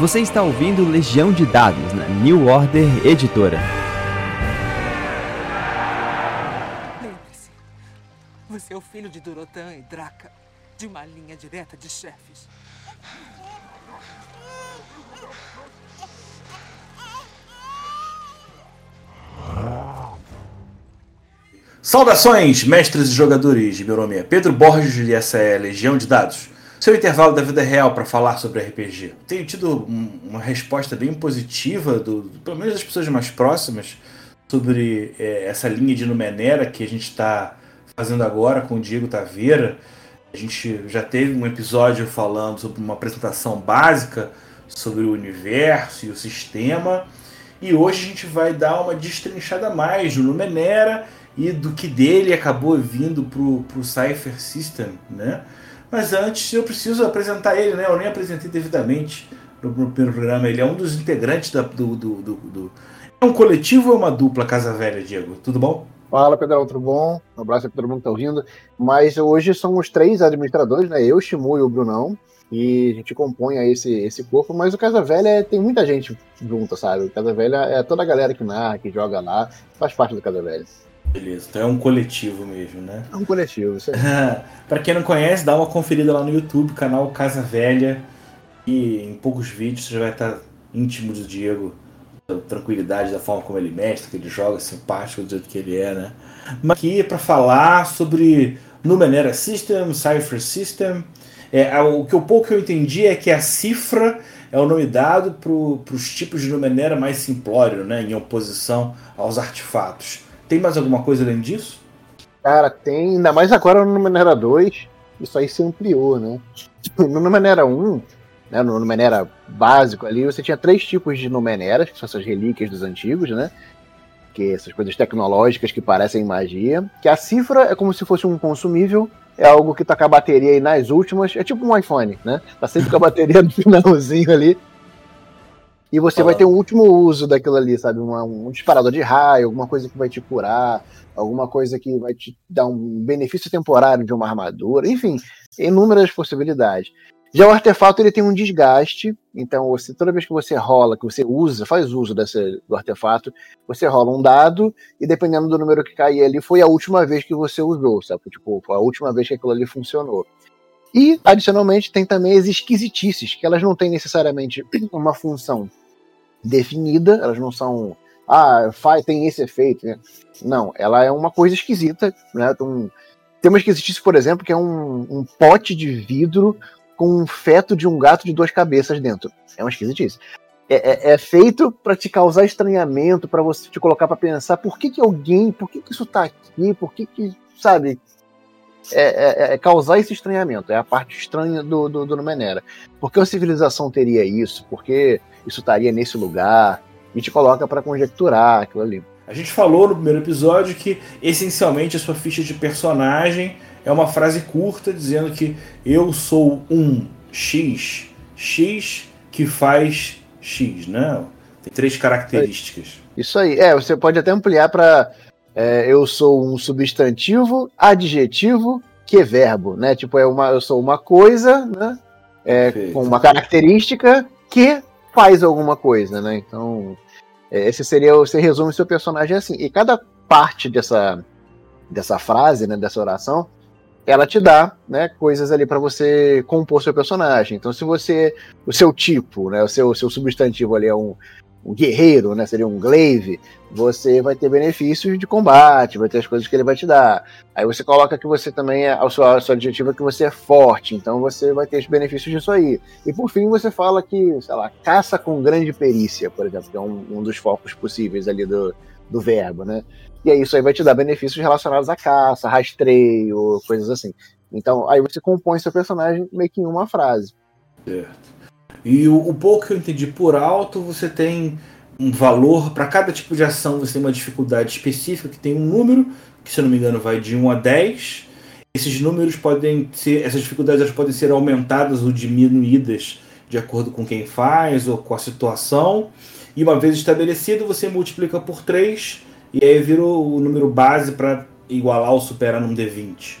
Você está ouvindo Legião de Dados na New Order Editora. Lembre-se, você é o filho de Dorotan e Draca, de uma linha direta de chefes. Saudações, mestres e jogadores! Meu nome é Pedro Borges e essa é Legião de Dados, seu intervalo da vida real para falar sobre RPG. Tenho tido um- uma resposta bem positiva, do, do- pelo menos das pessoas mais próximas, sobre é, essa linha de Numenera que a gente está fazendo agora com o Diego Taveira. A gente já teve um episódio falando sobre uma apresentação básica sobre o universo e o sistema. E hoje a gente vai dar uma destrinchada mais no Numenera e do que dele acabou vindo pro, pro Cypher System, né? Mas antes eu preciso apresentar ele, né? Eu nem apresentei devidamente no, primeiro programa. Ele é um dos integrantes da- do, do, do, do- É um coletivo ou é uma dupla Casa Velha, Diego? Tudo bom? Fala, Pedrão, tudo bom? Um abraço para todo mundo que tá ouvindo. Mas hoje são os três administradores, né? Eu, Shimu e o Brunão. E a gente compõe esse, esse corpo, mas o Casa Velha é- tem muita gente junto, sabe? O Casa Velha é toda a galera que narra, que joga lá, faz parte do Casa Velha. Beleza, então é um coletivo mesmo, né? É um coletivo, isso aí. Pra quem não conhece, dá uma conferida lá no YouTube, canal Casa Velha. E em poucos vídeos você já vai estar íntimo do Diego, da tranquilidade da forma como ele mestre, que ele joga, simpático do jeito que ele é, né? Mas aqui para falar sobre Numenera System, Cypher System. É, o que o pouco que eu entendi é que a cifra é o nome dado para os tipos de Numenera mais simplório, né? Em oposição aos artefatos. Tem mais alguma coisa além disso? Cara, tem, ainda mais agora no Numenera 2, isso aí se ampliou, né? No Numenera 1, né, no Numenera básico ali, você tinha três tipos de Numeneras, que são essas relíquias dos antigos, né? Que essas coisas tecnológicas que parecem magia. Que a cifra é como se fosse um consumível, é algo que tá com a bateria aí nas últimas, é tipo um iPhone, né? Tá sempre com a bateria no finalzinho ali. E você vai ter um último uso daquilo ali, sabe? Uma- um disparador de raio, alguma coisa que vai te curar, alguma coisa que vai te dar um benefício temporário de uma armadura, enfim, inúmeras possibilidades. Já o artefato ele tem um desgaste, então você, toda vez que você rola, que você usa, faz uso desse, do artefato, você rola um dado e dependendo do número que cair ali, foi a última vez que você usou, sabe? Tipo, foi a última vez que aquilo ali funcionou. E, adicionalmente, tem também as esquisitices, que elas não têm necessariamente uma função definida, elas não são. Ah, faz, tem esse efeito. né? Não, ela é uma coisa esquisita. Né? Então, tem uma esquisitice, por exemplo, que é um, um pote de vidro com um feto de um gato de duas cabeças dentro. É uma esquisitice. É, é- é feito para te causar estranhamento, para você te colocar para pensar por que, que alguém, por que, que isso tá aqui, por que, que sabe, é, é- é causar esse estranhamento. É a parte estranha do, do, do Numenera. Por que a civilização teria isso? Por que isso estaria nesse lugar? E te coloca para conjecturar aquilo ali. A gente falou no primeiro episódio que essencialmente a sua ficha de personagem é uma frase curta dizendo que eu sou um X, X que faz X, né? Tem três características. Isso aí. É, você pode até ampliar para eu sou um substantivo, adjetivo, que verbo, né? Tipo, é uma, eu sou uma coisa, né? É, com uma característica que faz alguma coisa, né? Então, é, esse seria, você resume seu personagem assim. E cada parte dessa, dessa frase, né, dessa oração, ela te dá, né, coisas ali para você compor seu personagem. Então, se você, o seu tipo, né, o seu, o seu substantivo ali é um, um guerreiro, né, seria um glaive, você vai ter benefícios de combate, vai ter as coisas que ele vai te dar. Aí você coloca que você também, é, o seu, o adjetivo é que você é forte, então você vai ter os benefícios disso aí. E por fim você fala que, sei lá, caça com grande perícia, por exemplo, que é um, um dos focos possíveis ali do, do verbo, né? E aí isso aí vai te dar benefícios relacionados à caça, rastreio, coisas assim. Então aí você compõe seu personagem meio que em uma frase. E o, o pouco que eu entendi por alto, você tem um valor para cada tipo de ação, você tem uma dificuldade específica que tem um número, que se eu não me engano vai de 1 a 10. Esses números podem ser, essas dificuldades elas podem ser aumentadas ou diminuídas de acordo com quem faz ou com a situação. E uma vez estabelecido, você multiplica por 3 e aí vira o número base para igualar ou superar num D20.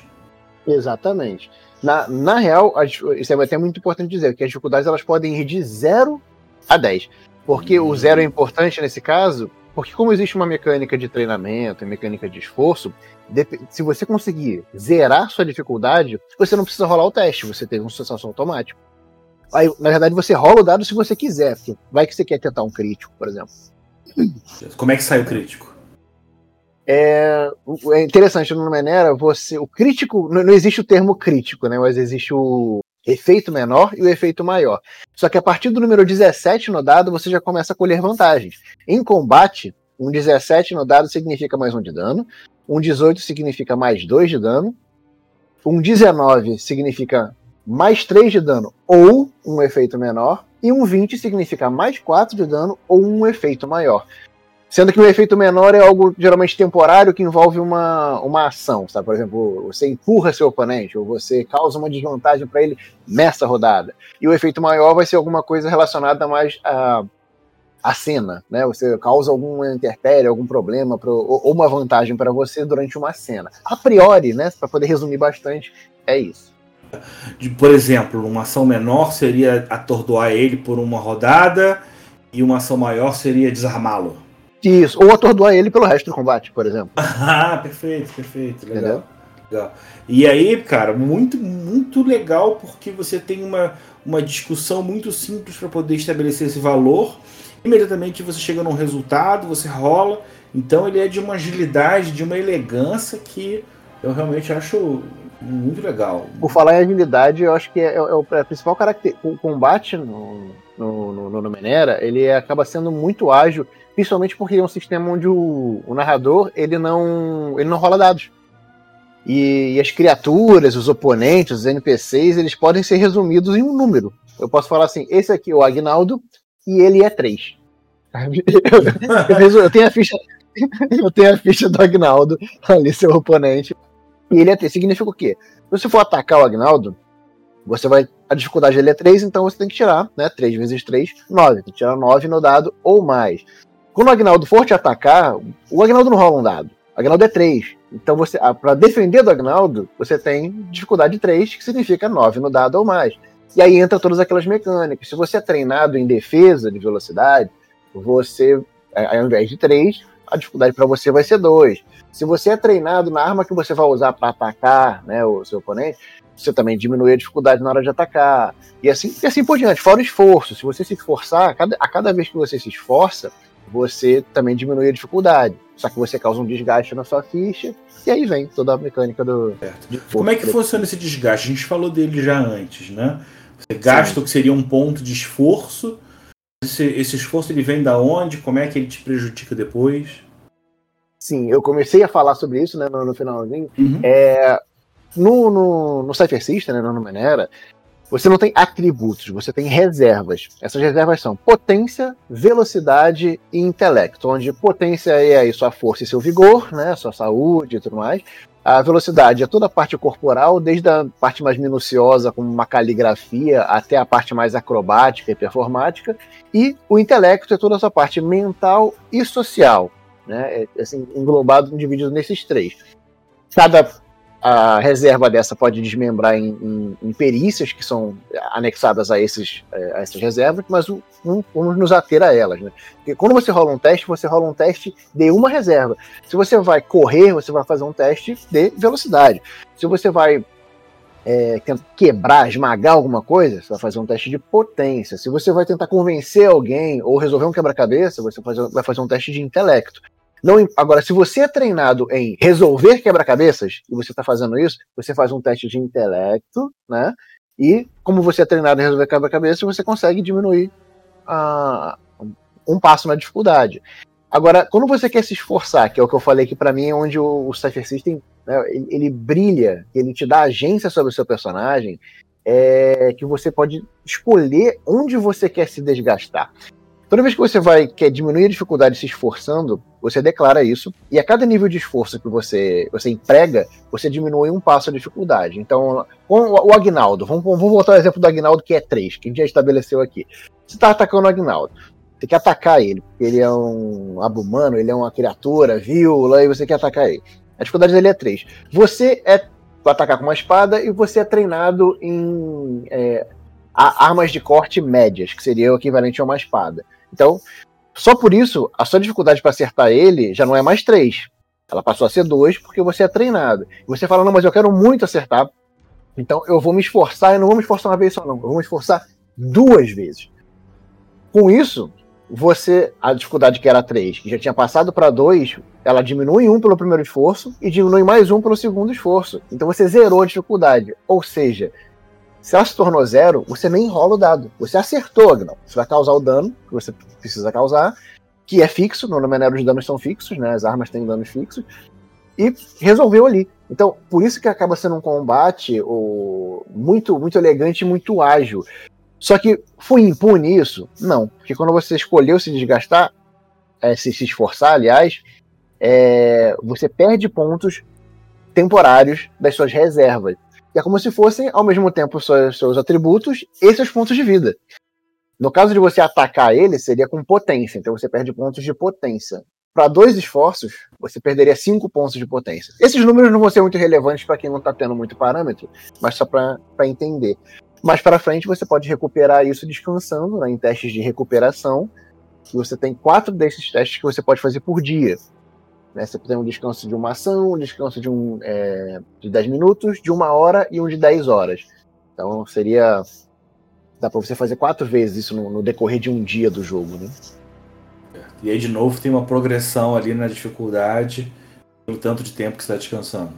Exatamente. Na, na real, as- isso é até muito importante dizer, que as dificuldades elas podem ir de 0 a 10. Porque o zero é importante nesse caso, porque como existe uma mecânica de treinamento e mecânica de esforço, se você conseguir zerar sua dificuldade, você não precisa rolar o teste, você tem um sucesso automático. Aí, na verdade, você rola o dado se você quiser, vai que você quer tentar um crítico, por exemplo. Como é que sai o crítico? É, é interessante no Menera, você. O crítico. Não, não existe o termo crítico, né? Mas existe o efeito menor e o efeito maior. Só que a partir do número 17 no dado, você já começa a colher vantagens. Em combate, um 17 no dado significa mais um de dano, um 18 significa mais 2 de dano, um 19 significa mais 3 de dano ou um efeito menor, e um 20 significa mais 4 de dano ou um efeito maior. Sendo que o efeito menor é algo geralmente temporário que envolve uma, uma ação, sabe? Por exemplo, você empurra seu oponente ou você causa uma desvantagem para ele nessa rodada. E o efeito maior vai ser alguma coisa relacionada mais a, a cena, né? Você causa alguma interpérie, algum problema pro, ou uma vantagem para você durante uma cena. A priori, né? Para poder resumir bastante, é isso. De, por exemplo, uma ação menor seria atordoar ele por uma rodada e uma ação maior seria desarmá-lo. Isso, ou atordoar ele pelo resto do combate, por exemplo. Ah, perfeito, perfeito, legal. legal. E aí, cara, muito, muito legal porque você tem uma, uma discussão muito simples para poder estabelecer esse valor. Imediatamente você chega num resultado, você rola. Então ele é de uma agilidade, de uma elegância que eu realmente acho muito legal. Por falar em agilidade, eu acho que é, é, é a principal característica. O combate no, no, no, no Menera, ele acaba sendo muito ágil Principalmente porque é um sistema onde o, o narrador ele não, ele não rola dados. E, e, as criaturas, os oponentes, os NPCs, eles podem ser resumidos em um número. Eu posso falar assim: esse aqui é o Agnaldo e ele é 3. Eu, eu, tenho a ficha. Eu tenho a ficha do Agnaldo, ali, seu oponente. E ele é 3. Significa o quê? Se você for atacar o Agnaldo, você vai. A dificuldade dele é 3, então você tem que tirar, né? 3 vezes 3, 9. Tem que tirar 9 no dado ou mais. Quando o Agnaldo for te atacar, o Agnaldo não rola um dado. O Agnaldo é 3. Então, você, para defender do Agnaldo, você tem dificuldade 3, que significa 9 no dado ou mais. E aí entra todas aquelas mecânicas. Se você é treinado em defesa de velocidade, você, é, ao invés de 3, a dificuldade para você vai ser 2. Se você é treinado na arma que você vai usar para atacar né, o seu oponente, você também diminui a dificuldade na hora de atacar. E assim, e assim por diante. Fora o esforço. Se você se esforçar, a cada, a cada vez que você se esforça, você também diminui a dificuldade. Só que você causa um desgaste na sua ficha, e aí vem toda a mecânica do. Como é que funciona esse desgaste? A gente falou dele já antes, né? Você gasta Sim. o que seria um ponto de esforço. Esse, esse esforço ele vem da onde? Como é que ele te prejudica depois? Sim, eu comecei a falar sobre isso né, no, no finalzinho. Uhum. É, no, no, no Cypher System, né, no Numenera, você não tem atributos, você tem reservas. Essas reservas são potência, velocidade e intelecto, onde potência é aí sua força e seu vigor, né, sua saúde e tudo mais. A velocidade é toda a parte corporal, desde a parte mais minuciosa, como uma caligrafia, até a parte mais acrobática e performática. E o intelecto é toda essa parte mental e social, né, é, assim, englobado, dividido nesses três. Cada a reserva dessa pode desmembrar em, em, em, perícias que são anexadas a, esses, é, a essas reservas, mas vamos nos ater a elas. Né? Porque quando você rola um teste, você rola um teste de uma reserva. Se você vai correr, você vai fazer um teste de velocidade. Se você vai é, quebrar, esmagar alguma coisa, você vai fazer um teste de potência. Se você vai tentar convencer alguém ou resolver um quebra-cabeça, você vai fazer um teste de intelecto. Não, agora, se você é treinado em resolver quebra-cabeças, e você está fazendo isso, você faz um teste de intelecto, né? E como você é treinado em resolver quebra-cabeças, você consegue diminuir a, um passo na dificuldade. Agora, quando você quer se esforçar, que é o que eu falei que para mim é onde o, o Cypher System né, ele, ele, brilha, ele te dá agência sobre o seu personagem, é que você pode escolher onde você quer se desgastar. Toda vez que você vai quer diminuir a dificuldade se esforçando, você declara isso, e a cada nível de esforço que você, você emprega, você diminui um passo a dificuldade. Então, com o Agnaldo, vamos, vamos voltar ao exemplo do Agnaldo, que é 3, que a gente já estabeleceu aqui. Você está atacando o Agnaldo, você quer atacar ele, porque ele é um abumano, ele é uma criatura, viula, e você quer atacar ele. A dificuldade dele é 3. Você é atacar com uma espada e você é treinado em é, armas de corte médias, que seria o equivalente a uma espada. Então, só por isso, a sua dificuldade para acertar ele já não é mais 3. Ela passou a ser 2 porque você é treinado. E você fala, não, mas eu quero muito acertar. Então eu vou me esforçar, e não vou me esforçar uma vez só, não. Eu vou me esforçar duas vezes. Com isso, você, a dificuldade que era 3, que já tinha passado para 2, ela diminui um pelo primeiro esforço e diminui mais um pelo segundo esforço. Então você zerou a dificuldade. Ou seja, se ela se tornou zero, você nem enrola o dado. Você acertou, Agnão. Você vai causar o dano que você precisa causar, que é fixo. No Numenera os danos são fixos, né? As armas têm danos fixos. E resolveu ali. Então, por isso que acaba sendo um combate o, muito, muito elegante e muito ágil. Só que foi impune isso? Não. Porque quando você escolheu se desgastar, é, se, se esforçar, aliás, é, você perde pontos temporários das suas reservas. É como se fossem, ao mesmo tempo, seus, seus atributos e seus pontos de vida. No caso de você atacar ele, seria com potência, então você perde pontos de potência. Para dois esforços, você perderia cinco pontos de potência. Esses números não vão ser muito relevantes para quem não está tendo muito parâmetro, mas só para entender. Mais para frente, você pode recuperar isso descansando né, em testes de recuperação. Você tem quatro desses testes que você pode fazer por dia. Né? Você tem um descanso de uma ação, um descanso de, um, é, de 10 minutos, de uma hora e um de 10 horas. Então seria. Dá para você fazer quatro vezes isso no, no, decorrer de um dia do jogo. Né? E aí, de novo, tem uma progressão ali na dificuldade pelo tanto de tempo que você está descansando.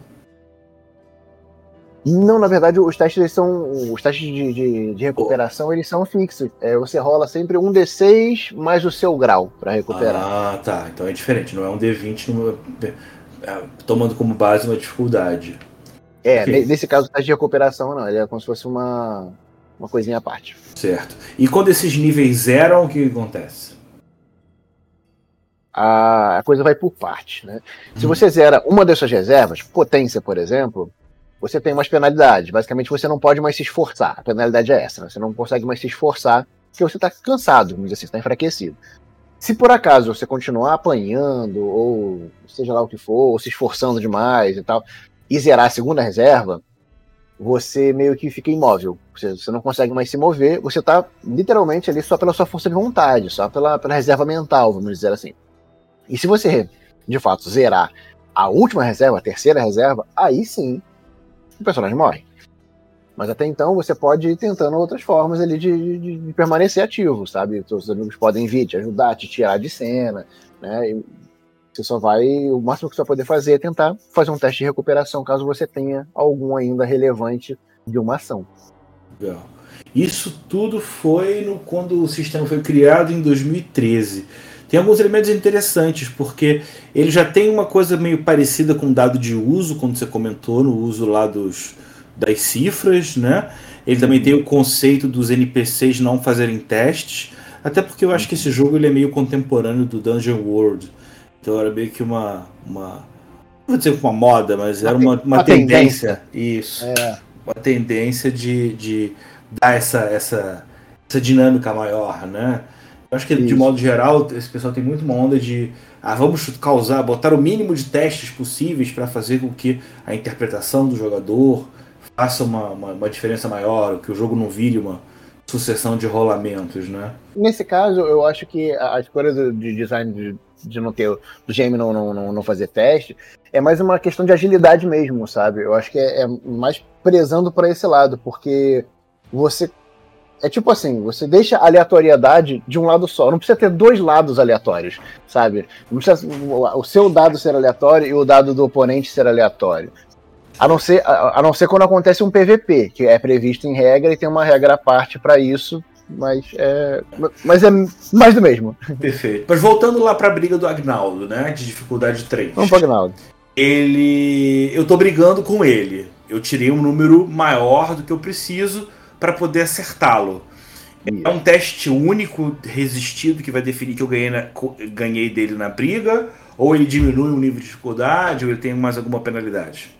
Não, na verdade, os testes eles são. Os testes de, de, de recuperação eles são fixos. É, você rola sempre um D6 mais o seu grau para recuperar. Ah, tá. Então é diferente, não é um D20 numa, é, tomando como base uma dificuldade. É, okay. nesse caso, o teste de recuperação não, ele é como se fosse uma, uma coisinha à parte. Certo. E quando esses níveis zeram, o que acontece? A, a coisa vai por parte, né? Hum. Se você zera uma dessas reservas, potência, por exemplo, você tem umas penalidades. Basicamente, você não pode mais se esforçar. A penalidade é essa, né? Você não consegue mais se esforçar porque você está cansado, vamos dizer assim, está enfraquecido. Se por acaso você continuar apanhando, ou seja lá o que for, ou se esforçando demais e tal, e zerar a segunda reserva, você meio que fica imóvel. Você, não consegue mais se mover, você está literalmente ali só pela sua força de vontade, só pela, pela reserva mental, vamos dizer assim. E se você, de fato, zerar a última reserva, a terceira reserva, aí sim o personagem morre. Mas até então você pode ir tentando outras formas ali de, de, de permanecer ativo, sabe? Seus amigos podem vir te ajudar, te tirar de cena, né? E você só vai. O máximo que você vai poder fazer é tentar fazer um teste de recuperação, caso você tenha algum ainda relevante de uma ação. Legal. Isso tudo foi no, quando o sistema foi criado em 2013. Tem alguns elementos interessantes, porque ele já tem uma coisa meio parecida com dado de uso, quando você comentou no uso lá dos, das cifras, né? Ele também tem o conceito dos NPCs não fazerem testes, até porque eu acho que esse jogo ele é meio contemporâneo do Dungeon World. Então era meio que uma. uma não vou dizer uma moda, mas era uma, uma, uma tendência, tendência. Isso. É. Uma tendência de, de dar essa, essa, essa dinâmica maior, né? Eu acho que, Isso. de modo geral, esse pessoal tem muito uma onda de ah, vamos causar, botar o mínimo de testes possíveis para fazer com que a interpretação do jogador faça uma, uma, uma, diferença maior, que o jogo não vire uma sucessão de rolamentos, né? Nesse caso, eu acho que a escolha do, de design de, de não ter do GM não, não, não fazer teste é mais uma questão de agilidade mesmo, sabe? Eu acho que é, é mais prezando para esse lado, porque você é tipo assim, você deixa a aleatoriedade de um lado só. Não precisa ter dois lados aleatórios, sabe? Não precisa o seu dado ser aleatório e o dado do oponente ser aleatório. A não ser, a, a não ser quando acontece um PVP, que é previsto em regra e tem uma regra à parte para isso, mas é, mas é mais do mesmo. Perfeito. Mas voltando lá para a briga do Agnaldo, né? De dificuldade 3. Vamos para Agnaldo. Ele. Eu tô brigando com ele. Eu tirei um número maior do que eu preciso para poder acertá-lo. É um teste único, resistido, que vai definir que eu ganhei, na, ganhei dele na briga, ou ele diminui o nível de dificuldade, ou ele tem mais alguma penalidade?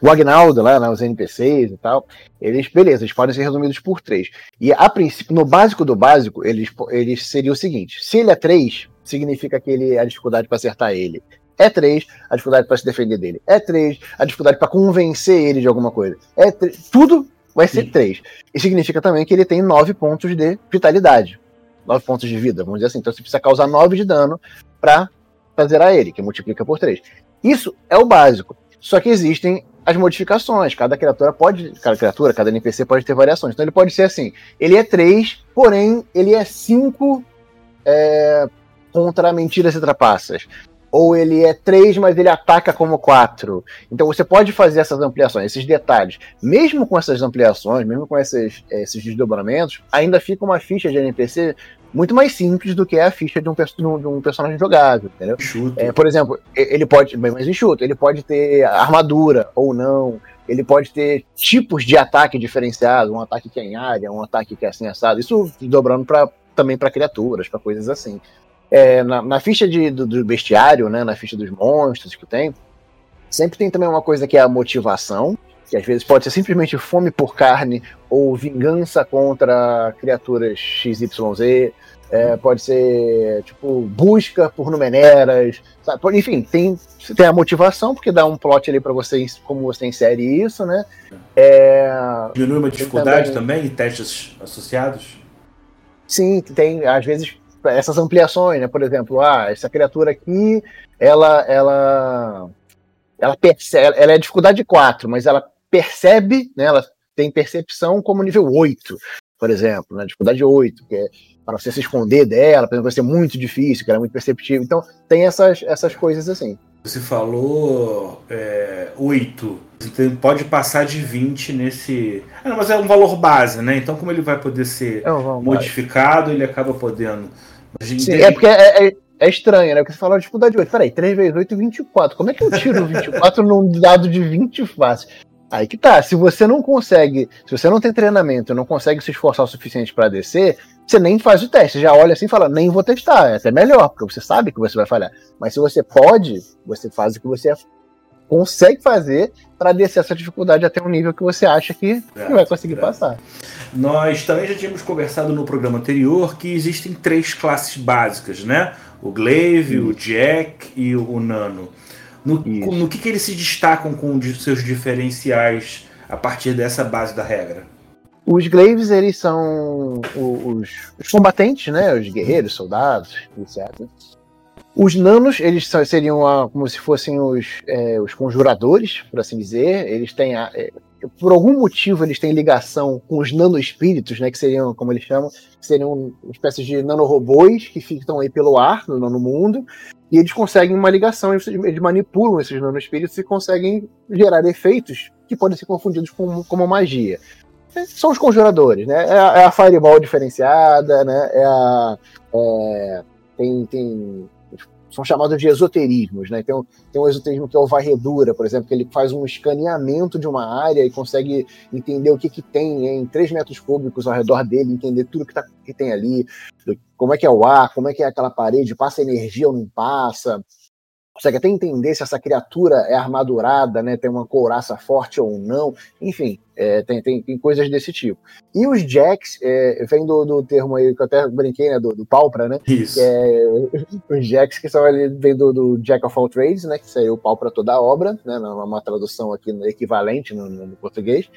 O Agnaldo, lá, né, os NPCs e tal, eles, beleza, eles podem ser resumidos por três. E a princípio, no básico do básico, eles, eles seria o seguinte: se ele é três, significa que ele a dificuldade para acertar ele é três, a dificuldade para se defender dele é três, a dificuldade para convencer ele de alguma coisa é 3. Tudo vai ser 3. E significa também que ele tem 9 pontos de vitalidade. 9 pontos de vida, vamos dizer assim. Então você precisa causar 9 de dano para fazer a ele, que multiplica por 3. Isso é o básico. Só que existem as modificações. Cada criatura pode. Cada criatura, cada NPC pode ter variações. Então ele pode ser assim. Ele é 3, porém ele é 5 é, contra mentiras e trapaças. Ou ele é 3, mas ele ataca como 4. Então você pode fazer essas ampliações, esses detalhes. Mesmo com essas ampliações, mesmo com esses, esses desdobramentos, ainda fica uma ficha de NPC muito mais simples do que é a ficha de um, de um personagem jogável, entendeu? É, por exemplo, ele pode, bem mais enxuto, ele pode ter armadura ou não, ele pode ter tipos de ataque diferenciados, um ataque que é em área, um ataque que é assim assado, isso dobrando pra, também para criaturas, para coisas assim. É, na, na, ficha de, do, do, bestiário, né, na ficha dos monstros que tem, sempre tem também uma coisa que é a motivação, que às vezes pode ser simplesmente fome por carne ou vingança contra criaturas XYZ, é, pode ser, tipo, busca por numeneras, sabe? Enfim, tem, tem a motivação, porque dá um plot ali para você, como você insere isso, né? É, Diminui uma dificuldade também, também testes associados? Sim, tem, às vezes, essas ampliações, né? Por exemplo, ah, essa criatura aqui, ela, ela, ela percebe, ela é dificuldade 4, mas ela percebe, né? Ela tem percepção como nível 8, por exemplo, né? Dificuldade 8, que é para você se esconder dela, por exemplo, vai ser muito difícil, que ela é muito perceptível. Então, tem essas, essas coisas assim. Você falou é, 8. Você pode passar de 20 nesse. Ah, não, mas é um valor base, né? Então, como ele vai poder ser é um modificado, base. ele acaba podendo. Sim, é porque é, é, é, estranho, né? Porque você falou dificuldade 8. Peraí, 3 vezes 8 24. Como é que eu tiro 24 num dado de 20 fácil? Aí que tá. Se você não consegue, se você não tem treinamento, não consegue se esforçar o suficiente para descer, você nem faz o teste, já olha assim e fala, nem vou testar, é até melhor, porque você sabe que você vai falhar. Mas se você pode, você faz o que você consegue fazer para descer essa dificuldade até um nível que você acha que, é, vai conseguir passar. Nós também já tínhamos conversado no programa anterior que existem três classes básicas, né? O Glaive, o Jack e o Nano. No, no que, que eles se destacam com os seus diferenciais a partir dessa base da regra? Os Glaives, eles são os, os, combatentes, né? Os guerreiros, soldados, etc. Os nanos, eles seriam a, como se fossem os, é, os conjuradores, por assim dizer. Eles têm, a, é, por algum motivo, eles têm ligação com os nanoespíritos, né? Que seriam, como eles chamam, seriam espécies de nanorobôs que ficam aí pelo ar, no, no mundo. E eles conseguem uma ligação, eles, eles manipulam esses nanoespíritos e conseguem gerar efeitos que podem ser confundidos com, como magia são os conjuradores, né? É a, é a Fireball diferenciada, né? É a. É, tem, tem, são chamados de esoterismos, né? Tem, tem um esoterismo que é o varredura, por exemplo, que ele faz um escaneamento de uma área e consegue entender o que, que tem em 3 metros cúbicos ao redor dele, entender tudo que, tá, que tem ali, como é que é o ar, como é que é aquela parede, passa energia ou não passa consegue até entender se essa criatura é armadurada, né, tem uma couraça forte ou não, enfim, é, tem, tem, tem, coisas desse tipo. E os jacks, é, vem do, do termo aí que eu até brinquei, né, do, do Palpra, né, Isso. É, os jacks que são ali, vem do, do Jack of all trades, né, que saiu o pau para toda a obra, né, numa tradução aqui equivalente no, no português,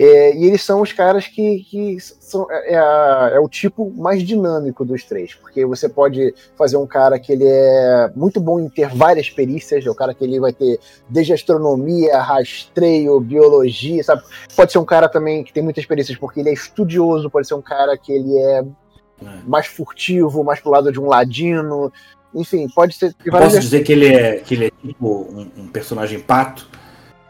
é, e eles são os caras que, que são, é, é, a, é, o tipo mais dinâmico dos três, porque você pode fazer um cara que ele é muito bom em ter várias perícias, é o cara que ele vai ter desde astronomia, rastreio, biologia, sabe? Pode ser um cara também que tem muitas perícias porque ele é estudioso, pode ser um cara que ele é, é. mais furtivo, mais pro lado de um ladino, enfim, pode ser. Posso dizer que ele é, que ele é tipo um, um personagem pato?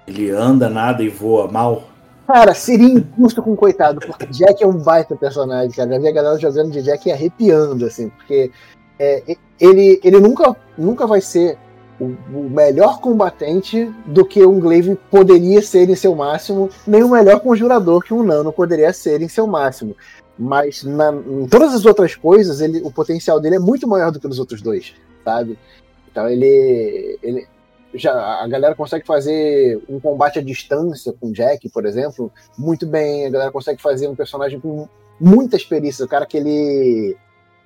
Ele anda, nada e voa mal? Cara, seria injusto com o coitado, porque Jack é um baita personagem, cara. Já vi a galera jogando de Jack arrepiando, assim, porque é, ele, ele nunca, nunca vai ser o, o, melhor combatente do que um Glaive poderia ser em seu máximo, nem o melhor conjurador que um Nano poderia ser em seu máximo. Mas na, em todas as outras coisas, ele, o potencial dele é muito maior do que nos outros dois, sabe? Então ele, ele já a galera consegue fazer um combate à distância com Jack, por exemplo, muito bem. A galera consegue fazer um personagem com muita experiência, o cara que ele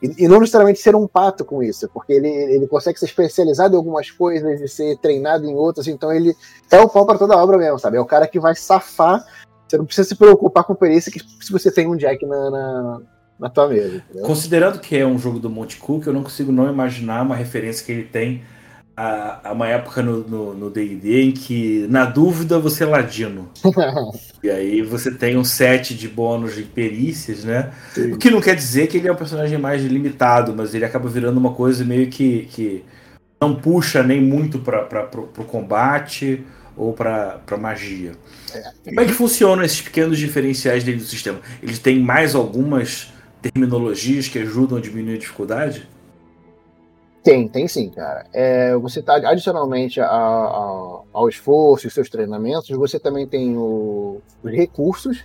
e, e, não necessariamente ser um pato com isso, porque ele, ele consegue ser especializado em algumas coisas e ser treinado em outras, então ele é o pau para toda a obra mesmo, sabe? É o cara que vai safar Você não precisa se preocupar com perícia que, se você tem um Jack na, na, na tua mesa. Entendeu? Considerando que é um jogo do Monte Cook, eu não consigo não imaginar uma referência que ele tem a, a uma época no D&D em que, na dúvida, você é ladino. e aí você tem um set de bônus de perícias, né? Sim. O que não quer dizer que ele é um personagem mais limitado, mas ele acaba virando uma coisa meio que, que não puxa nem muito para o combate ou para magia. É. Como é que funcionam esses pequenos diferenciais dentro do sistema? Eles têm mais algumas terminologias que ajudam a diminuir a dificuldade? Tem, tem sim, cara. É, você está adicionalmente a, a, ao esforço e seus treinamentos, você também tem o, os recursos,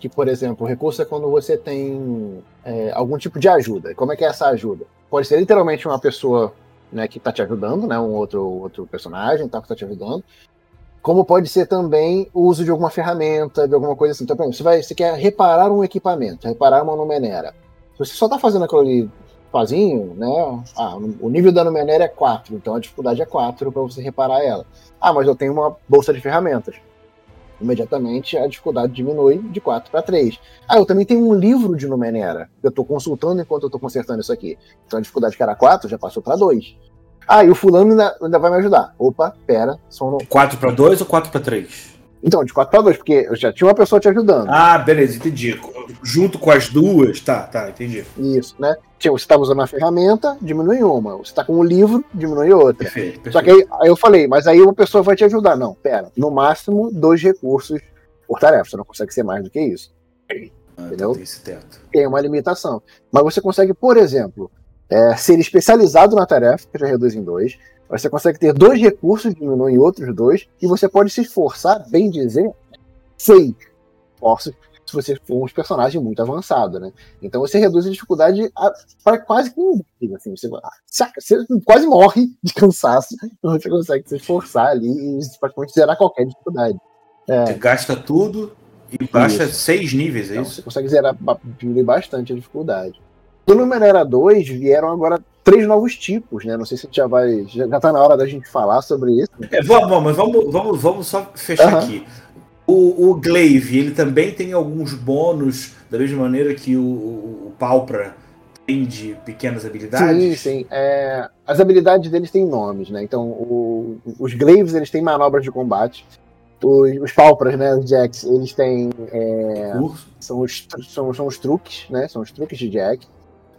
que, por exemplo, o recurso é quando você tem é, algum tipo de ajuda. Como é que é essa ajuda? Pode ser literalmente uma pessoa né, que está te ajudando, né, um outro, outro personagem tá, que está te ajudando, como pode ser também o uso de alguma ferramenta, de alguma coisa assim. Então, você, vai, você quer reparar um equipamento, reparar uma numenera. Se você só está fazendo aquilo ali sozinho, né? Ah, o nível da numenera é 4, então a dificuldade é 4 para você reparar ela. Ah, mas eu tenho uma bolsa de ferramentas. Imediatamente a dificuldade diminui de 4 para 3. Ah, eu também tenho um livro de numenera. Eu estou consultando enquanto eu estou consertando isso aqui. Então a dificuldade que era 4 já passou para 2. Ah, e o fulano ainda, ainda vai me ajudar. Opa, pera. São... 4 para 2 ou 4 para 3? Então, de 4 para 2, porque eu já tinha uma pessoa te ajudando. Ah, beleza, entendi. Junto com as duas, tá, tá, entendi. Isso, né? Você estava usando a ferramenta, diminui uma. Você está com o livro, diminui outra. Perfeito, perfeito. Só que aí, aí, eu falei, mas aí uma pessoa vai te ajudar. Não, pera. No máximo, dois recursos por tarefa. Você não consegue ser mais do que isso. Ah, entendeu? Tem esse teto. Tem uma limitação. Mas você consegue, por exemplo, é, ser especializado na tarefa, que já reduz em dois. Você consegue ter dois recursos, diminui em outros dois, e você pode se esforçar, bem dizer, seis esforços, se você for um personagem muito avançado, né? Então você reduz a dificuldade para quase que um assim, você, você, quase morre de cansaço, você consegue se esforçar ali e praticamente zerar qualquer dificuldade. É. Você gasta tudo e baixa isso. seis níveis, é então, isso? Você consegue zerar bastante a dificuldade. Do Numenera 2 vieram agora três novos tipos, né? Não sei se já vai. Já, tá na hora da gente falar sobre isso. É, vamos, mas vamos, vamos, vamos só fechar aqui. O, o Glaive, ele também tem alguns bônus, da mesma maneira que o, o, o Palpra tem de pequenas habilidades? Sim, sim. É, as habilidades deles têm nomes, né? Então, o, os Glaives, eles têm manobras de combate. Os, os Palpras, né? Os Jacks, eles têm. É, são, os, são, são os truques, né? São os truques de Jack.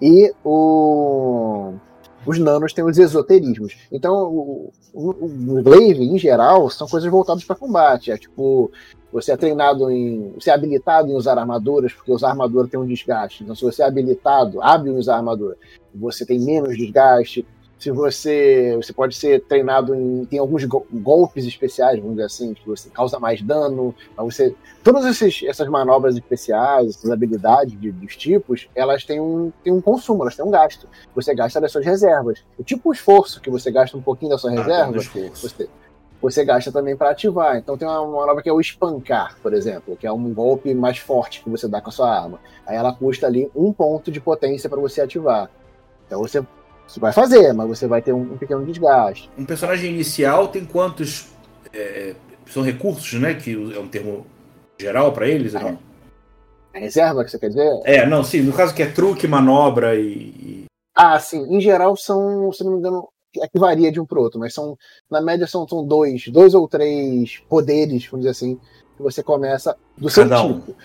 E o, os nanos têm os esoterismos. Então, o, o, Glaive, em geral, são coisas voltadas para combate. É tipo, você é treinado em. Você é habilitado em usar armaduras, porque usar armadura tem um desgaste. Então, se você é habilitado, hábil em usar armadura, você tem menos desgaste se você você pode ser treinado em tem alguns golpes especiais vamos dizer assim que você causa mais dano você todas esses, essas manobras especiais essas habilidades de, dos tipos elas têm um, têm um consumo elas têm um gasto. Você gasta das suas reservas. O tipo de esforço que você gasta um pouquinho da sua ah, reserva você, você gasta também para ativar. Então tem uma manobra que é o espancar por exemplo que é um golpe mais forte que você dá com a sua arma. Aí ela custa ali um ponto de potência para você ativar. Então você você vai fazer, mas você vai ter um, um pequeno desgaste. Um personagem inicial tem quantos. É, são recursos, né? Que é um termo geral para eles? É. A reserva que você quer dizer? É, não, sim. No caso que é truque, manobra e. Ah, sim. Em geral são, se não me engano, é que varia de um pro outro, mas são, na média são, são dois, dois ou três poderes, vamos dizer assim, que você começa do Cada seu tipo. Um.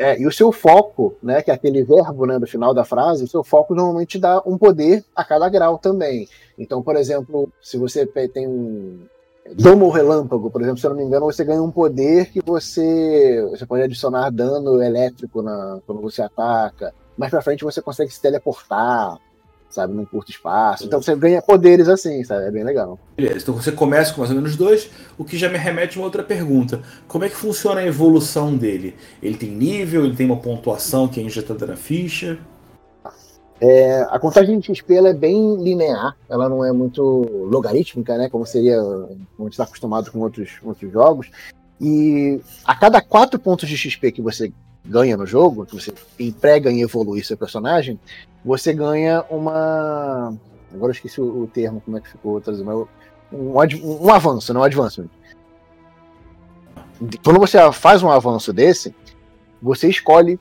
É, e o seu foco, né, que é aquele verbo né, do final da frase, o seu foco normalmente dá um poder a cada grau também. Então, por exemplo, se você tem um domo relâmpago, por exemplo, se eu não me engano, você ganha um poder que você, você pode adicionar dano elétrico na, quando você ataca. Mais pra frente você consegue se teleportar sabe, num curto espaço. Então você ganha poderes assim, sabe? É bem legal. Beleza, então você começa com mais ou menos dois, o que já me remete a uma outra pergunta. Como é que funciona a evolução dele? Ele tem nível, ele tem uma pontuação que é injetada na ficha? É, a contagem de XP é bem linear, ela não é muito logarítmica, né? Como seria, como a gente está acostumado com outros, outros jogos. E a cada quatro pontos de XP que você ganha no jogo, que você emprega em evoluir seu personagem, você ganha uma. Agora eu esqueci o, o termo, como é que ficou traduzido, um, um, um avanço, não um advancement. quando você faz um avanço desse, você escolhe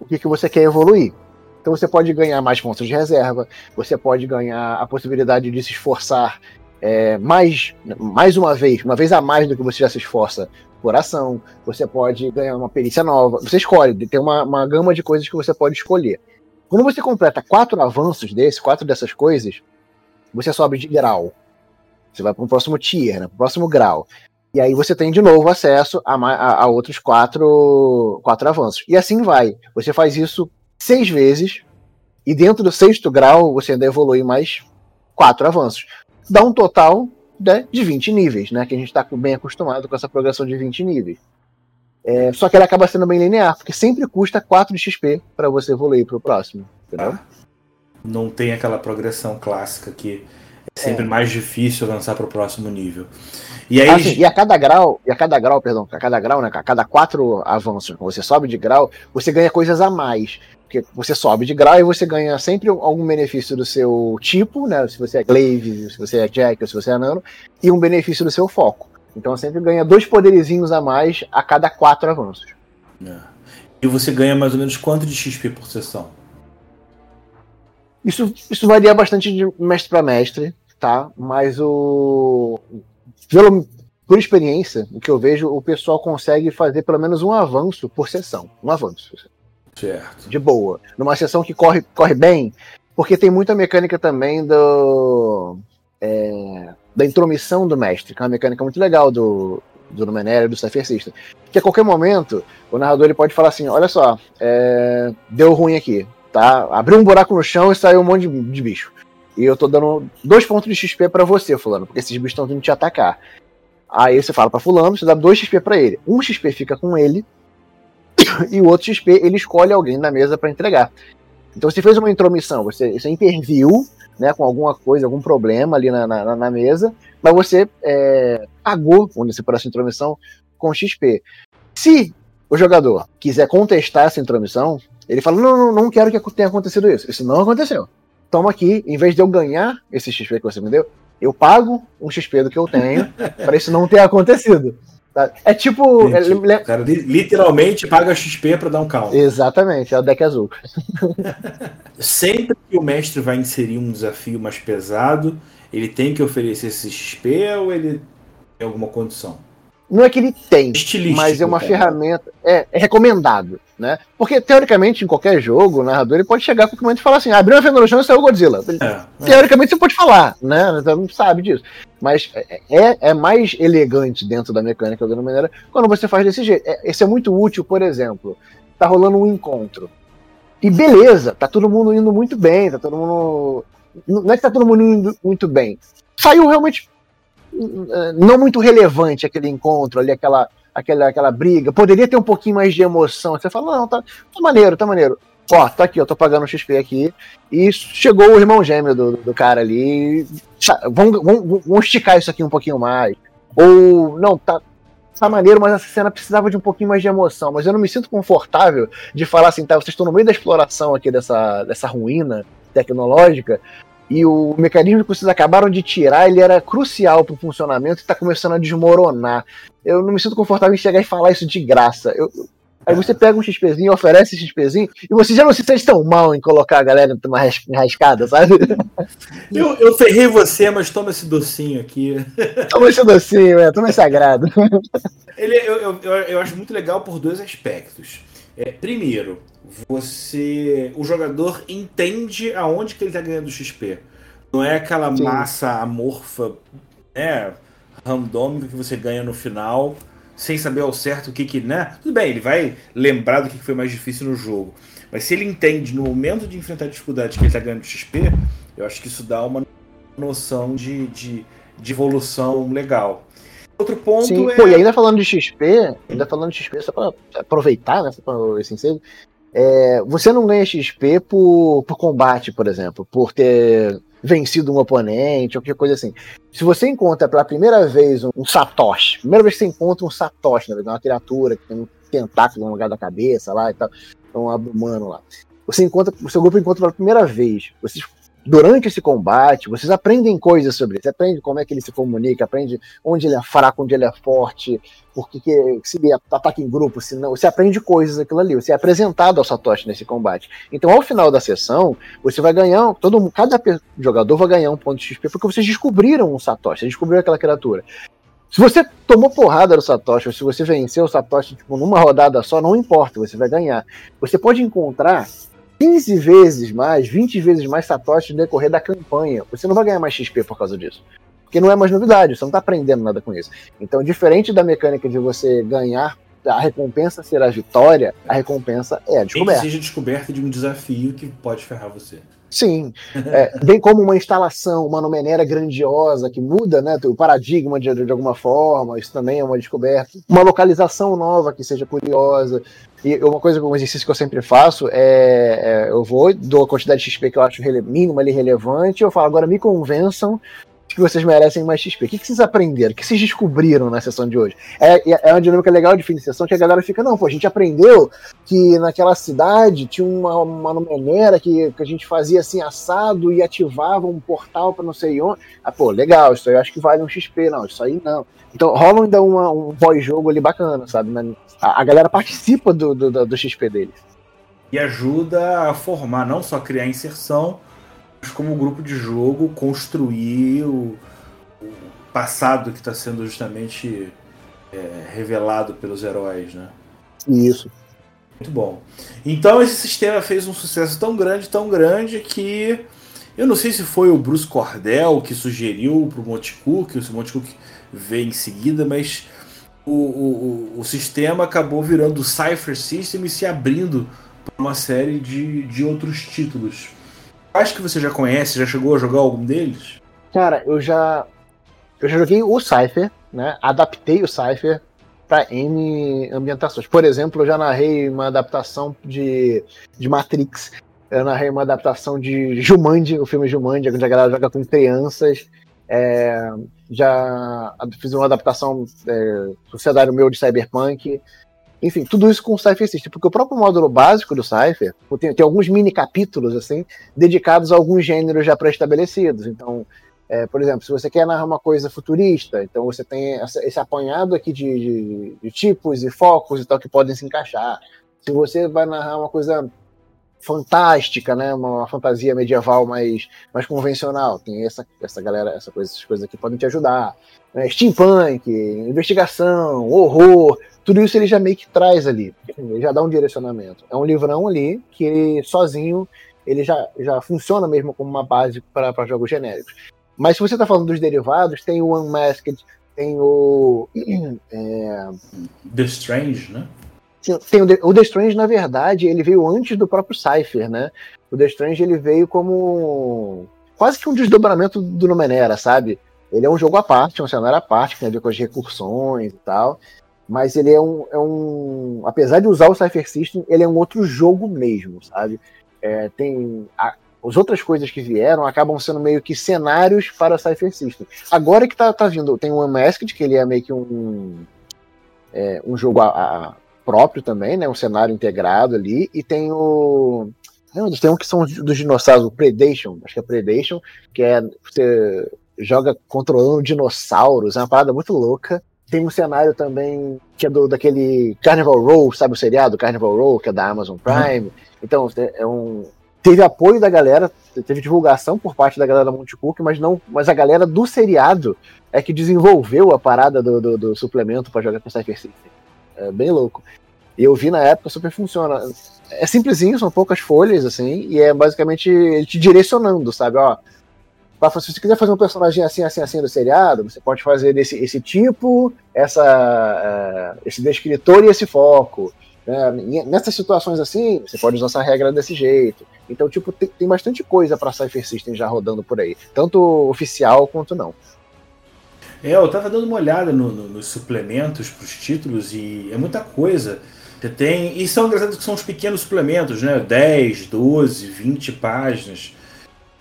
o que, que você quer evoluir. Então você pode ganhar mais pontos de reserva, você pode ganhar a possibilidade de se esforçar é, mais, mais uma vez, uma vez a mais do que você já se esforça por ação, você pode ganhar uma perícia nova, você escolhe, tem uma, uma gama de coisas que você pode escolher. Quando você completa quatro avanços desses, quatro dessas coisas, você sobe de grau. Você vai para o próximo tier, né, para o próximo grau. E aí você tem de novo acesso a, a, a, outros quatro, quatro avanços. E assim vai. Você faz isso seis vezes, e dentro do sexto grau você ainda evolui mais quatro avanços. Dá um total né, de 20 níveis, né? Que a gente está bem acostumado com essa progressão de 20 níveis. É, só que ela acaba sendo bem linear, porque sempre custa 4 de XP para você evoluir para o próximo. Entendeu? Ah, não tem aquela progressão clássica que é sempre é. mais difícil avançar para o próximo nível. E aí. Assim, e a cada grau, e a cada grau, perdão, a cada grau, né? A cada quatro avanços, quando você sobe de grau, você ganha coisas a mais. Porque você sobe de grau e você ganha sempre algum benefício do seu tipo, né? Se você é Glaive, se você é Jack ou se você é Nano, e um benefício do seu foco. Então sempre ganha dois poderizinhos a mais a cada quatro avanços. É. E você ganha mais ou menos quanto de XP por sessão? Isso, isso varia bastante de mestre para mestre, tá? Mas o. Pelo, por experiência, o que eu vejo, o pessoal consegue fazer pelo menos um avanço por sessão. Um avanço. Certo. De boa. Numa sessão que corre, corre bem, porque tem muita mecânica também do. É, da intromissão do mestre, que é uma mecânica muito legal do, do Numenério e do Safercista. Que a qualquer momento, o narrador ele pode falar assim: olha só, é, deu ruim aqui, tá? Abriu um buraco no chão e saiu um monte de, de bicho. E eu tô dando dois pontos de XP para você, Fulano, porque esses bichos estão vindo te atacar. Aí você fala para Fulano, você dá dois XP para ele. Um XP fica com ele, e o outro XP ele escolhe alguém na mesa para entregar. Então você fez uma intromissão, você, você interviu né, com alguma coisa, algum problema ali na, na, na mesa, mas você é, pagou, vamos dizer, por essa intromissão com XP. Se o jogador quiser contestar essa intromissão, ele fala: não, não, não quero que tenha acontecido isso. Isso não aconteceu. Toma aqui, em vez de eu ganhar esse XP que você me deu, eu pago um XP do que eu tenho para isso não ter acontecido. É tipo. É, o cara literalmente paga XP para dar um calma. Exatamente, é o deck azul. Sempre que o mestre vai inserir um desafio mais pesado, ele tem que oferecer esse XP ou ele tem alguma condição? Não é que ele tem, mas é uma cara. ferramenta. É, é, recomendado, né? Porque, teoricamente, em qualquer jogo, o narrador ele pode chegar a qualquer momento e falar assim: abriu uma fenda no chão e saiu o Godzilla. É, é. teoricamente, você pode falar, né? Você não sabe disso. Mas é, é, é mais elegante dentro da mecânica da maneira quando você faz desse jeito. É, esse é muito útil, por exemplo, tá rolando um encontro. E beleza, tá todo mundo indo muito bem, tá todo mundo. Não é que tá todo mundo indo muito bem. Saiu realmente não muito relevante aquele encontro ali, aquela, aquela, aquela briga. Poderia ter um pouquinho mais de emoção. Você fala, não, tá, tá maneiro, tá maneiro. Ó, tá aqui, eu tô pagando XP aqui. E chegou o irmão gêmeo do, do cara ali. Vamos, vamos, vamos esticar isso aqui um pouquinho mais. Ou, não, tá, tá maneiro, mas essa cena precisava de um pouquinho mais de emoção. Mas eu não me sinto confortável de falar assim, tá, vocês estão no meio da exploração aqui dessa, dessa ruína tecnológica e o mecanismo que vocês acabaram de tirar, ele era crucial para o funcionamento e está começando a desmoronar. Eu não me sinto confortável em chegar e falar isso de graça. Eu, aí você pega um XPzinho, oferece esse XPzinho, e você já não se sente tão mal em colocar a galera numa enrascada, sabe? Eu, eu ferrei você, mas toma esse docinho aqui. Toma esse docinho, é, toma esse agrado. Ele, eu, eu, eu acho muito legal por dois aspectos. É, primeiro, você. O jogador entende aonde que ele está ganhando XP. Não é aquela Sim. massa amorfa, né? Randômica que você ganha no final, sem saber ao certo o que que. Né? Tudo bem, ele vai lembrar do que foi mais difícil no jogo. Mas se ele entende no momento de enfrentar dificuldade que ele está ganhando XP, eu acho que isso dá uma noção de, de, de evolução legal. Outro ponto Sim. é. Pô, e ainda falando de XP, ainda falando de XP, só pra aproveitar, né? Só pra esse ensejo, é, você não ganha XP por, por combate, por exemplo, por ter vencido um oponente ou qualquer coisa assim. Se você encontra pela primeira vez um, um Satoshi, primeira vez que você encontra um Satoshi, na verdade, uma criatura que tem um tentáculo no lugar da cabeça lá e tal, um humano lá. Você encontra, o seu grupo encontra pela primeira vez. Vocês durante esse combate, vocês aprendem coisas sobre ele. Você aprende como é que ele se comunica, aprende onde ele é fraco, onde ele é forte, porque que, se ele ataca em grupo, se não. Você aprende coisas daquilo ali. Você é apresentado ao Satoshi nesse combate. Então, ao final da sessão, você vai ganhar. Todo, cada jogador vai ganhar um ponto de XP porque vocês descobriram um Satoshi, vocês descobriram aquela criatura. Se você tomou porrada do Satoshi, ou se você venceu o Satoshi tipo, numa rodada só, não importa, você vai ganhar. Você pode encontrar 15 vezes mais, 20 vezes mais Satoshi no decorrer da campanha. Você não vai ganhar mais XP por causa disso. Porque não é mais novidade, você não está aprendendo nada com isso. Então, diferente da mecânica de você ganhar, a recompensa ser a vitória, a recompensa é a descoberta. Que seja descoberta de um desafio que pode ferrar você. Sim, é, bem como uma instalação, uma nomeneira grandiosa que muda né, o paradigma de, de alguma forma, isso também é uma descoberta. Uma localização nova que seja curiosa. E uma coisa, um exercício que eu sempre faço é, é eu vou, dou a quantidade de XP que eu acho mínima ali relevante, eu falo, agora me convençam que vocês merecem mais XP. O que, vocês aprenderam? O que vocês descobriram na sessão de hoje? É, é, é uma dinâmica legal de fim de sessão que a galera fica, não, pô, a gente aprendeu que naquela cidade tinha uma, uma numenera que, que a gente fazia assim assado e ativava um portal para não sei onde. Ah, pô, legal, isso aí eu acho que vale um XP. Não, isso aí não. Então rola ainda uma, um pós-jogo ali bacana, sabe? A, a galera participa do, do, do XP deles. E ajuda a formar, não só criar inserção, como grupo de jogo construir o, o passado que está sendo justamente é, revelado pelos heróis, né? Isso. Muito bom. Então esse sistema fez um sucesso tão grande, tão grande que eu não sei se foi o Bruce Cordell que sugeriu para o Montecook, que o Montecook veio em seguida, mas o, o, o sistema acabou virando o Cypher System e se abrindo para uma série de, de outros títulos. Acho que você já conhece, já chegou a jogar algum deles? Cara, eu já. Eu já joguei o Cypher, né? Adaptei o Cypher para N ambientações. Por exemplo, eu já narrei uma adaptação de, de Matrix. Eu narrei uma adaptação de Jumanji, o filme Jumanji, onde a galera joga com crianças. É, já fiz uma adaptação é, cenário meu de Cyberpunk. Enfim, tudo isso com o Cypher System, porque o próprio módulo básico do Cypher tem, tem alguns mini capítulos assim dedicados a alguns gêneros já pré-estabelecidos. Então, é, por exemplo, se você quer narrar uma coisa futurista, então você tem essa, esse apanhado aqui de, de, de, tipos e focos e tal que podem se encaixar. Se você vai narrar uma coisa fantástica, né, uma fantasia medieval mais, mais convencional, tem essa, essa galera, essa coisa, essas coisas aqui podem te ajudar. Né, steampunk, investigação, horror, tudo isso ele já meio que traz ali, ele já dá um direcionamento. É um livrão ali que ele sozinho ele já, já funciona mesmo como uma base para jogos genéricos. Mas se você está falando dos derivados, tem o Unmasked, tem o. É... The Strange, né? Tem o The, o The Strange, na verdade, ele veio antes do próprio Cypher, né? O The Strange ele veio como quase que um desdobramento do Numenera, sabe? Ele é um jogo à parte, um cenário à parte, que tem a ver com as recursões e tal mas ele é um, é um. Apesar de usar o Cypher System, ele é um outro jogo mesmo, sabe? É, tem. A, as outras coisas que vieram acabam sendo meio que cenários para Cypher System. Agora que tá, tá vindo, tem o Unmasked, que ele é meio que um. É, um jogo a, a, próprio também, né? Um cenário integrado ali, e tem o. Não, tem um que são dos dinossauros, o Predation, acho que é Predation, que é. Você joga controlando dinossauros, é uma parada muito louca. Tem um cenário também que é do, daquele Carnival Row, sabe o seriado Carnival Row, que é da Amazon Prime. Uhum. Então, é um. Teve apoio da galera, teve divulgação por parte da galera da Monte Cook, mas não, mas a galera do seriado é que desenvolveu a parada do, do, do suplemento para jogar com Cypher System. É bem louco. E eu vi na época, super funciona. É simplesinho, são poucas folhas, assim, e é basicamente ele te direcionando, sabe? Ó, se você quiser fazer um personagem assim, assim, assim do seriado, você pode fazer desse, esse tipo, essa, uh, esse descritor e esse foco. Né? Nessas situações assim, você pode usar essa regra desse jeito. Então, tipo, tem, tem bastante coisa para Cypher System já rodando por aí, tanto oficial quanto não. É, eu tava dando uma olhada no, no, nos suplementos para os títulos e é muita coisa. Tem. E são engraçados que são os pequenos suplementos, né? 10, 12, 20 páginas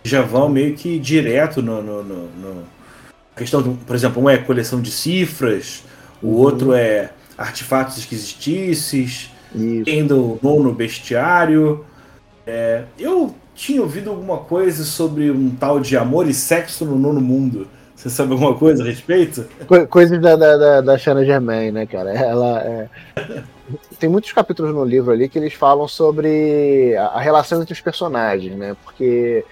já vão meio que direto no, no, no, no questão, por exemplo, um é coleção de cifras, o uhum. outro é artefatos esquisitices, tem do nono bestiário. É, eu tinha ouvido alguma coisa sobre um tal de amor e sexo no nono mundo. Você sabe alguma coisa a respeito? Co coisas da, da, da, da Shanna Germain, né, cara? Ela é... Tem muitos capítulos no livro ali que eles falam sobre a, a relação entre os personagens, né? Porque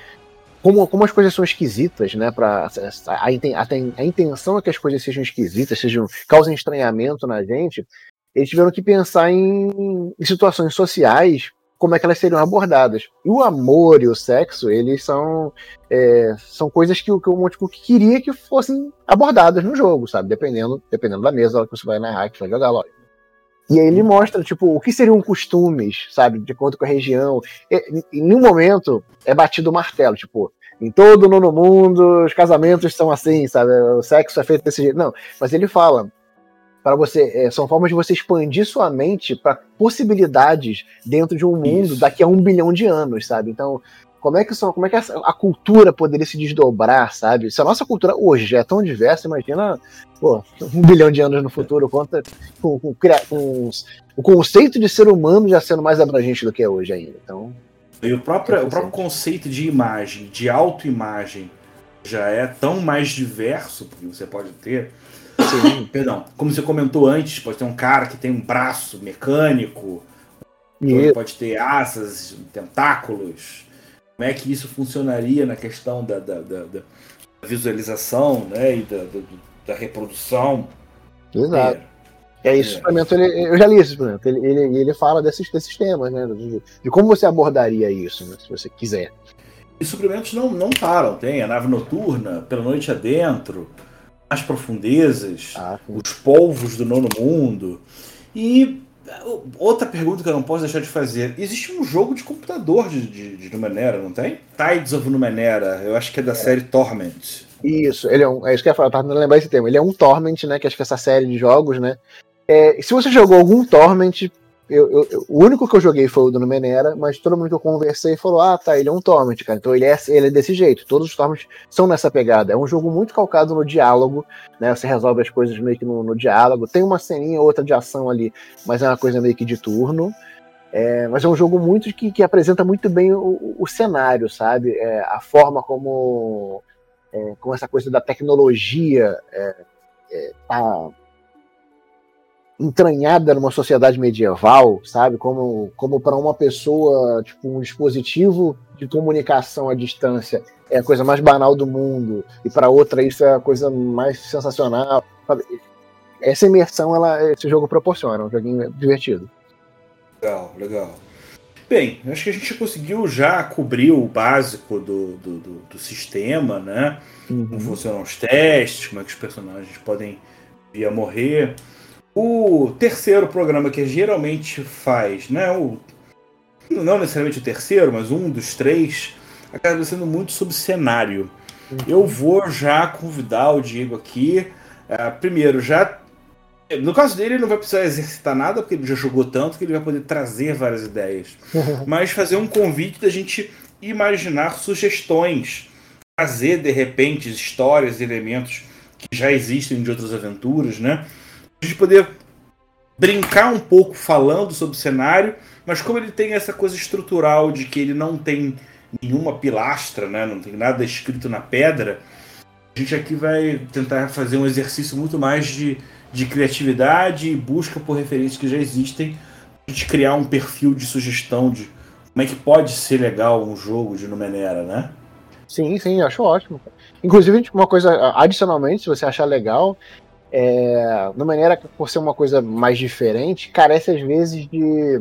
como, como as coisas são esquisitas, né? Pra, a, a, a, intenção é que as coisas sejam esquisitas, sejam, causem estranhamento na gente. Eles tiveram que pensar em, em situações sociais como é que elas seriam abordadas. E o amor e o sexo, eles são, é, são coisas que, que o Monte Cook queria que fossem abordadas no jogo, sabe? Dependendo, dependendo da mesa que você vai narrar, que você vai jogar, lógico. E aí ele mostra, tipo, o que seriam costumes, sabe, de acordo com a região. E, em nenhum momento é batido o martelo, tipo, em todo o nono mundo os casamentos são assim, sabe, o sexo é feito desse jeito. Não, mas ele fala, para você é, são formas de você expandir sua mente para possibilidades dentro de um mundo Isso. daqui a um bilhão de anos, sabe? Então, como é que são, como é que a, a, cultura poderia se desdobrar, sabe? Se a nossa cultura hoje já é tão diversa, imagina pô, um bilhão de anos no futuro, conta com, com, com, o conceito de ser humano já sendo mais abrangente do que é hoje ainda. Então, e o próprio, o próprio conceito de imagem, de autoimagem, já é tão mais diverso, porque você pode ter Sim. Perdão. Como você comentou antes, pode ter um cara que tem um braço mecânico, e... pode ter asas, tentáculos. Como é que isso funcionaria na questão da, da, da, da visualização né, e da, da, reprodução? Exato. É, é esse é. suplemento, ele, eu já li esse suplemento, ele, ele, ele fala desses, desses temas, né? De, de como você abordaria isso, né, se você quiser. E suplementos não, não param, tem a nave noturna, pela noite adentro, as profundezas, ah, os polvos do nono mundo. E outra pergunta que eu não posso deixar de fazer: existe um jogo de computador de, de, de Numenera, não tem? Tides of Numenera, eu acho que é da é. série Torment. Isso, ele é um. É isso que eu ia falar, tava tentando lembrar esse termo. Ele é um Torment, né? Que acho que é essa série de jogos, né? É, se você jogou algum Torment, eu, eu, o único que eu joguei foi o do Numenera, mas todo mundo que eu conversei falou: ah, tá, ele é um Torment, cara. Então ele é, ele é desse jeito. Todos os Torments são nessa pegada. É um jogo muito calcado no diálogo, né? Você resolve as coisas meio que no, no diálogo. Tem uma ceninha ou outra de ação ali, mas é uma coisa meio que de turno. É, mas é um jogo muito que, que apresenta muito bem o, o cenário, sabe? É, a forma como, é, como essa coisa da tecnologia é, é, tá entranhada numa sociedade medieval, sabe? Como, como para uma pessoa, tipo, um dispositivo de comunicação à distância é a coisa mais banal do mundo, e para outra isso é a coisa mais sensacional. Sabe? Essa imersão ela, esse jogo proporciona, um joguinho divertido. Legal, legal. Bem, acho que a gente conseguiu já cobrir o básico do, do, do, do sistema, né? Uhum. Como funcionam os testes, como é que os personagens podem vir a morrer. O terceiro programa que geralmente faz, né? O, não necessariamente o terceiro, mas um dos três, acaba sendo muito sobre cenário. Uhum. Eu vou já convidar o Diego aqui. Uh, primeiro, já. No caso dele, ele não vai precisar exercitar nada, porque ele já jogou tanto que ele vai poder trazer várias ideias. Uhum. Mas fazer um convite da gente imaginar sugestões, trazer de repente histórias, elementos que já existem de outras aventuras, né? Gente poder brincar um pouco falando sobre o cenário, mas como ele tem essa coisa estrutural de que ele não tem nenhuma pilastra, né, não tem nada escrito na pedra, a gente aqui vai tentar fazer um exercício muito mais de, de criatividade e busca por referências que já existem, a gente criar um perfil de sugestão de como é que pode ser legal um jogo de Numenera, né? Sim, sim, acho ótimo. Inclusive, uma coisa, adicionalmente, se você achar legal, é, de maneira que, por ser uma coisa mais diferente, carece às vezes de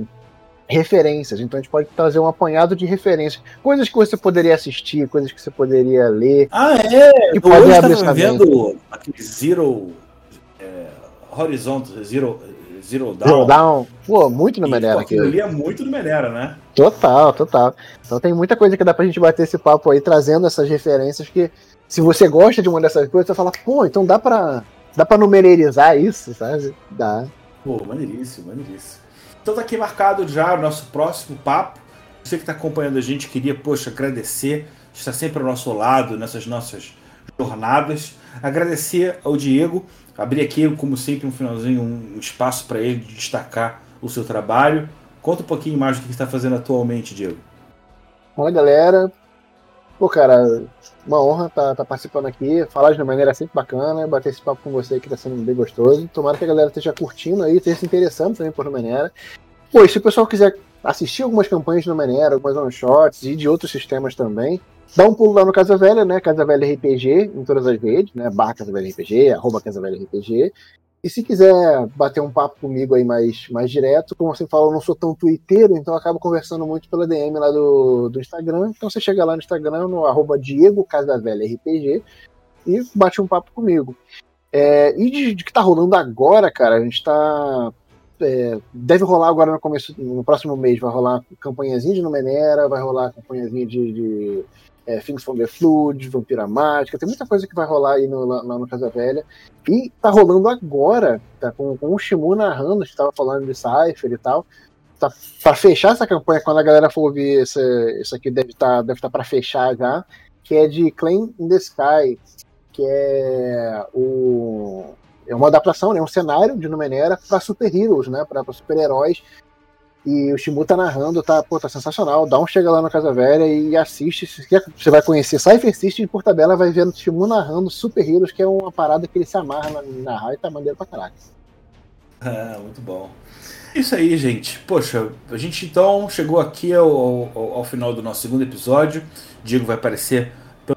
referências. Então a gente pode trazer um apanhado de referências. Coisas que você poderia assistir, coisas que você poderia ler. Ah, é? E pode abrir essa vendo aquele Zero. É, Horizonte, Zero. Zero Down. Zero Down. Pô, muito no Menera aqui. Aquilo ali é muito no Menera, né? Total, total. Então tem muita coisa que dá pra gente bater esse papo aí, trazendo essas referências que, se você gosta de uma dessas coisas, você fala, pô, então dá pra Dá pra numerizar isso, sabe? Dá. Pô, maneiríssimo, maneiríssimo. Então tá aqui marcado já o nosso próximo papo. Você que está acompanhando a gente, queria, poxa, agradecer, está sempre ao nosso lado nessas nossas jornadas. Agradecer ao Diego, abrir aqui, como sempre, um finalzinho, um espaço para ele de destacar o seu trabalho. Conta um pouquinho mais do que está fazendo atualmente, Diego. Fala galera. Pô, cara, uma honra estar tá, tá participando aqui, falar de uma maneira sempre bacana, bater esse papo com você que tá sendo bem gostoso. Tomara que a galera esteja curtindo aí, esteja se interessando também por Numenera. Pô, e se o pessoal quiser assistir algumas campanhas de Numenera, algumas one-shots e de outros sistemas também, dá um pulo lá no Casa Velha, né? Casa Velha RPG, em todas as redes, né? Barra Casa Velha RPG, arroba Casa Velha RPG. E se quiser bater um papo comigo aí mais, mais direto, como você falou, eu não sou tão twitteiro, então eu acabo conversando muito pela DM lá do, do Instagram. Então você chega lá no Instagram, no arroba Diego Casavelha RPG, e bate um papo comigo. É, e de, de, que tá rolando agora, cara, a gente tá. É, deve rolar agora no começo, no próximo mês, vai rolar campanhazinha de Numenera, vai rolar campanhazinha de, de é, Things from the Flood, Vampira Mágica, tem muita coisa que vai rolar aí no, lá, no Casa Velha. E tá rolando agora, tá com, com o Shimu narrando, a gente tava falando de Cypher e tal. Tá, pra fechar essa campanha, quando a galera for ouvir esse, isso aqui, deve estar tá, deve tá pra fechar já, que é de Claim in the Sky, que é o é uma adaptação, né, um cenário de Numenera para super heroes, né, para super-heróis e o Shimu tá narrando, tá, pô, tá sensacional. Dá um chega lá na Casa Velha e assiste. Você vai conhecer Cypher System por tabela vai vendo o Shimu narrando Super Heroes, que é uma parada que ele se amarra na narrar e tá maneiro pra caraca. Ah, muito bom. Isso aí, gente. Poxa, a gente então chegou aqui ao, ao, ao final do nosso segundo episódio. Diego vai aparecer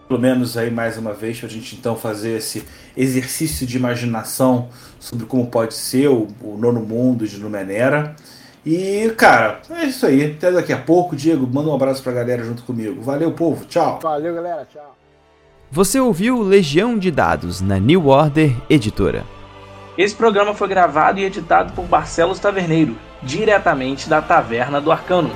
pelo menos aí mais uma vez para a gente então fazer esse exercício de imaginação sobre como pode ser o, o nono mundo de Numenera. E, cara, é isso aí. Até daqui a pouco. Diego, manda um abraço pra galera junto comigo. Valeu, povo. Tchau. Valeu, galera. Tchau. Você ouviu Legião de Dados na New Order Editora. Esse programa foi gravado e editado por Barcelos Taverneiro, diretamente da Taverna do Arcano.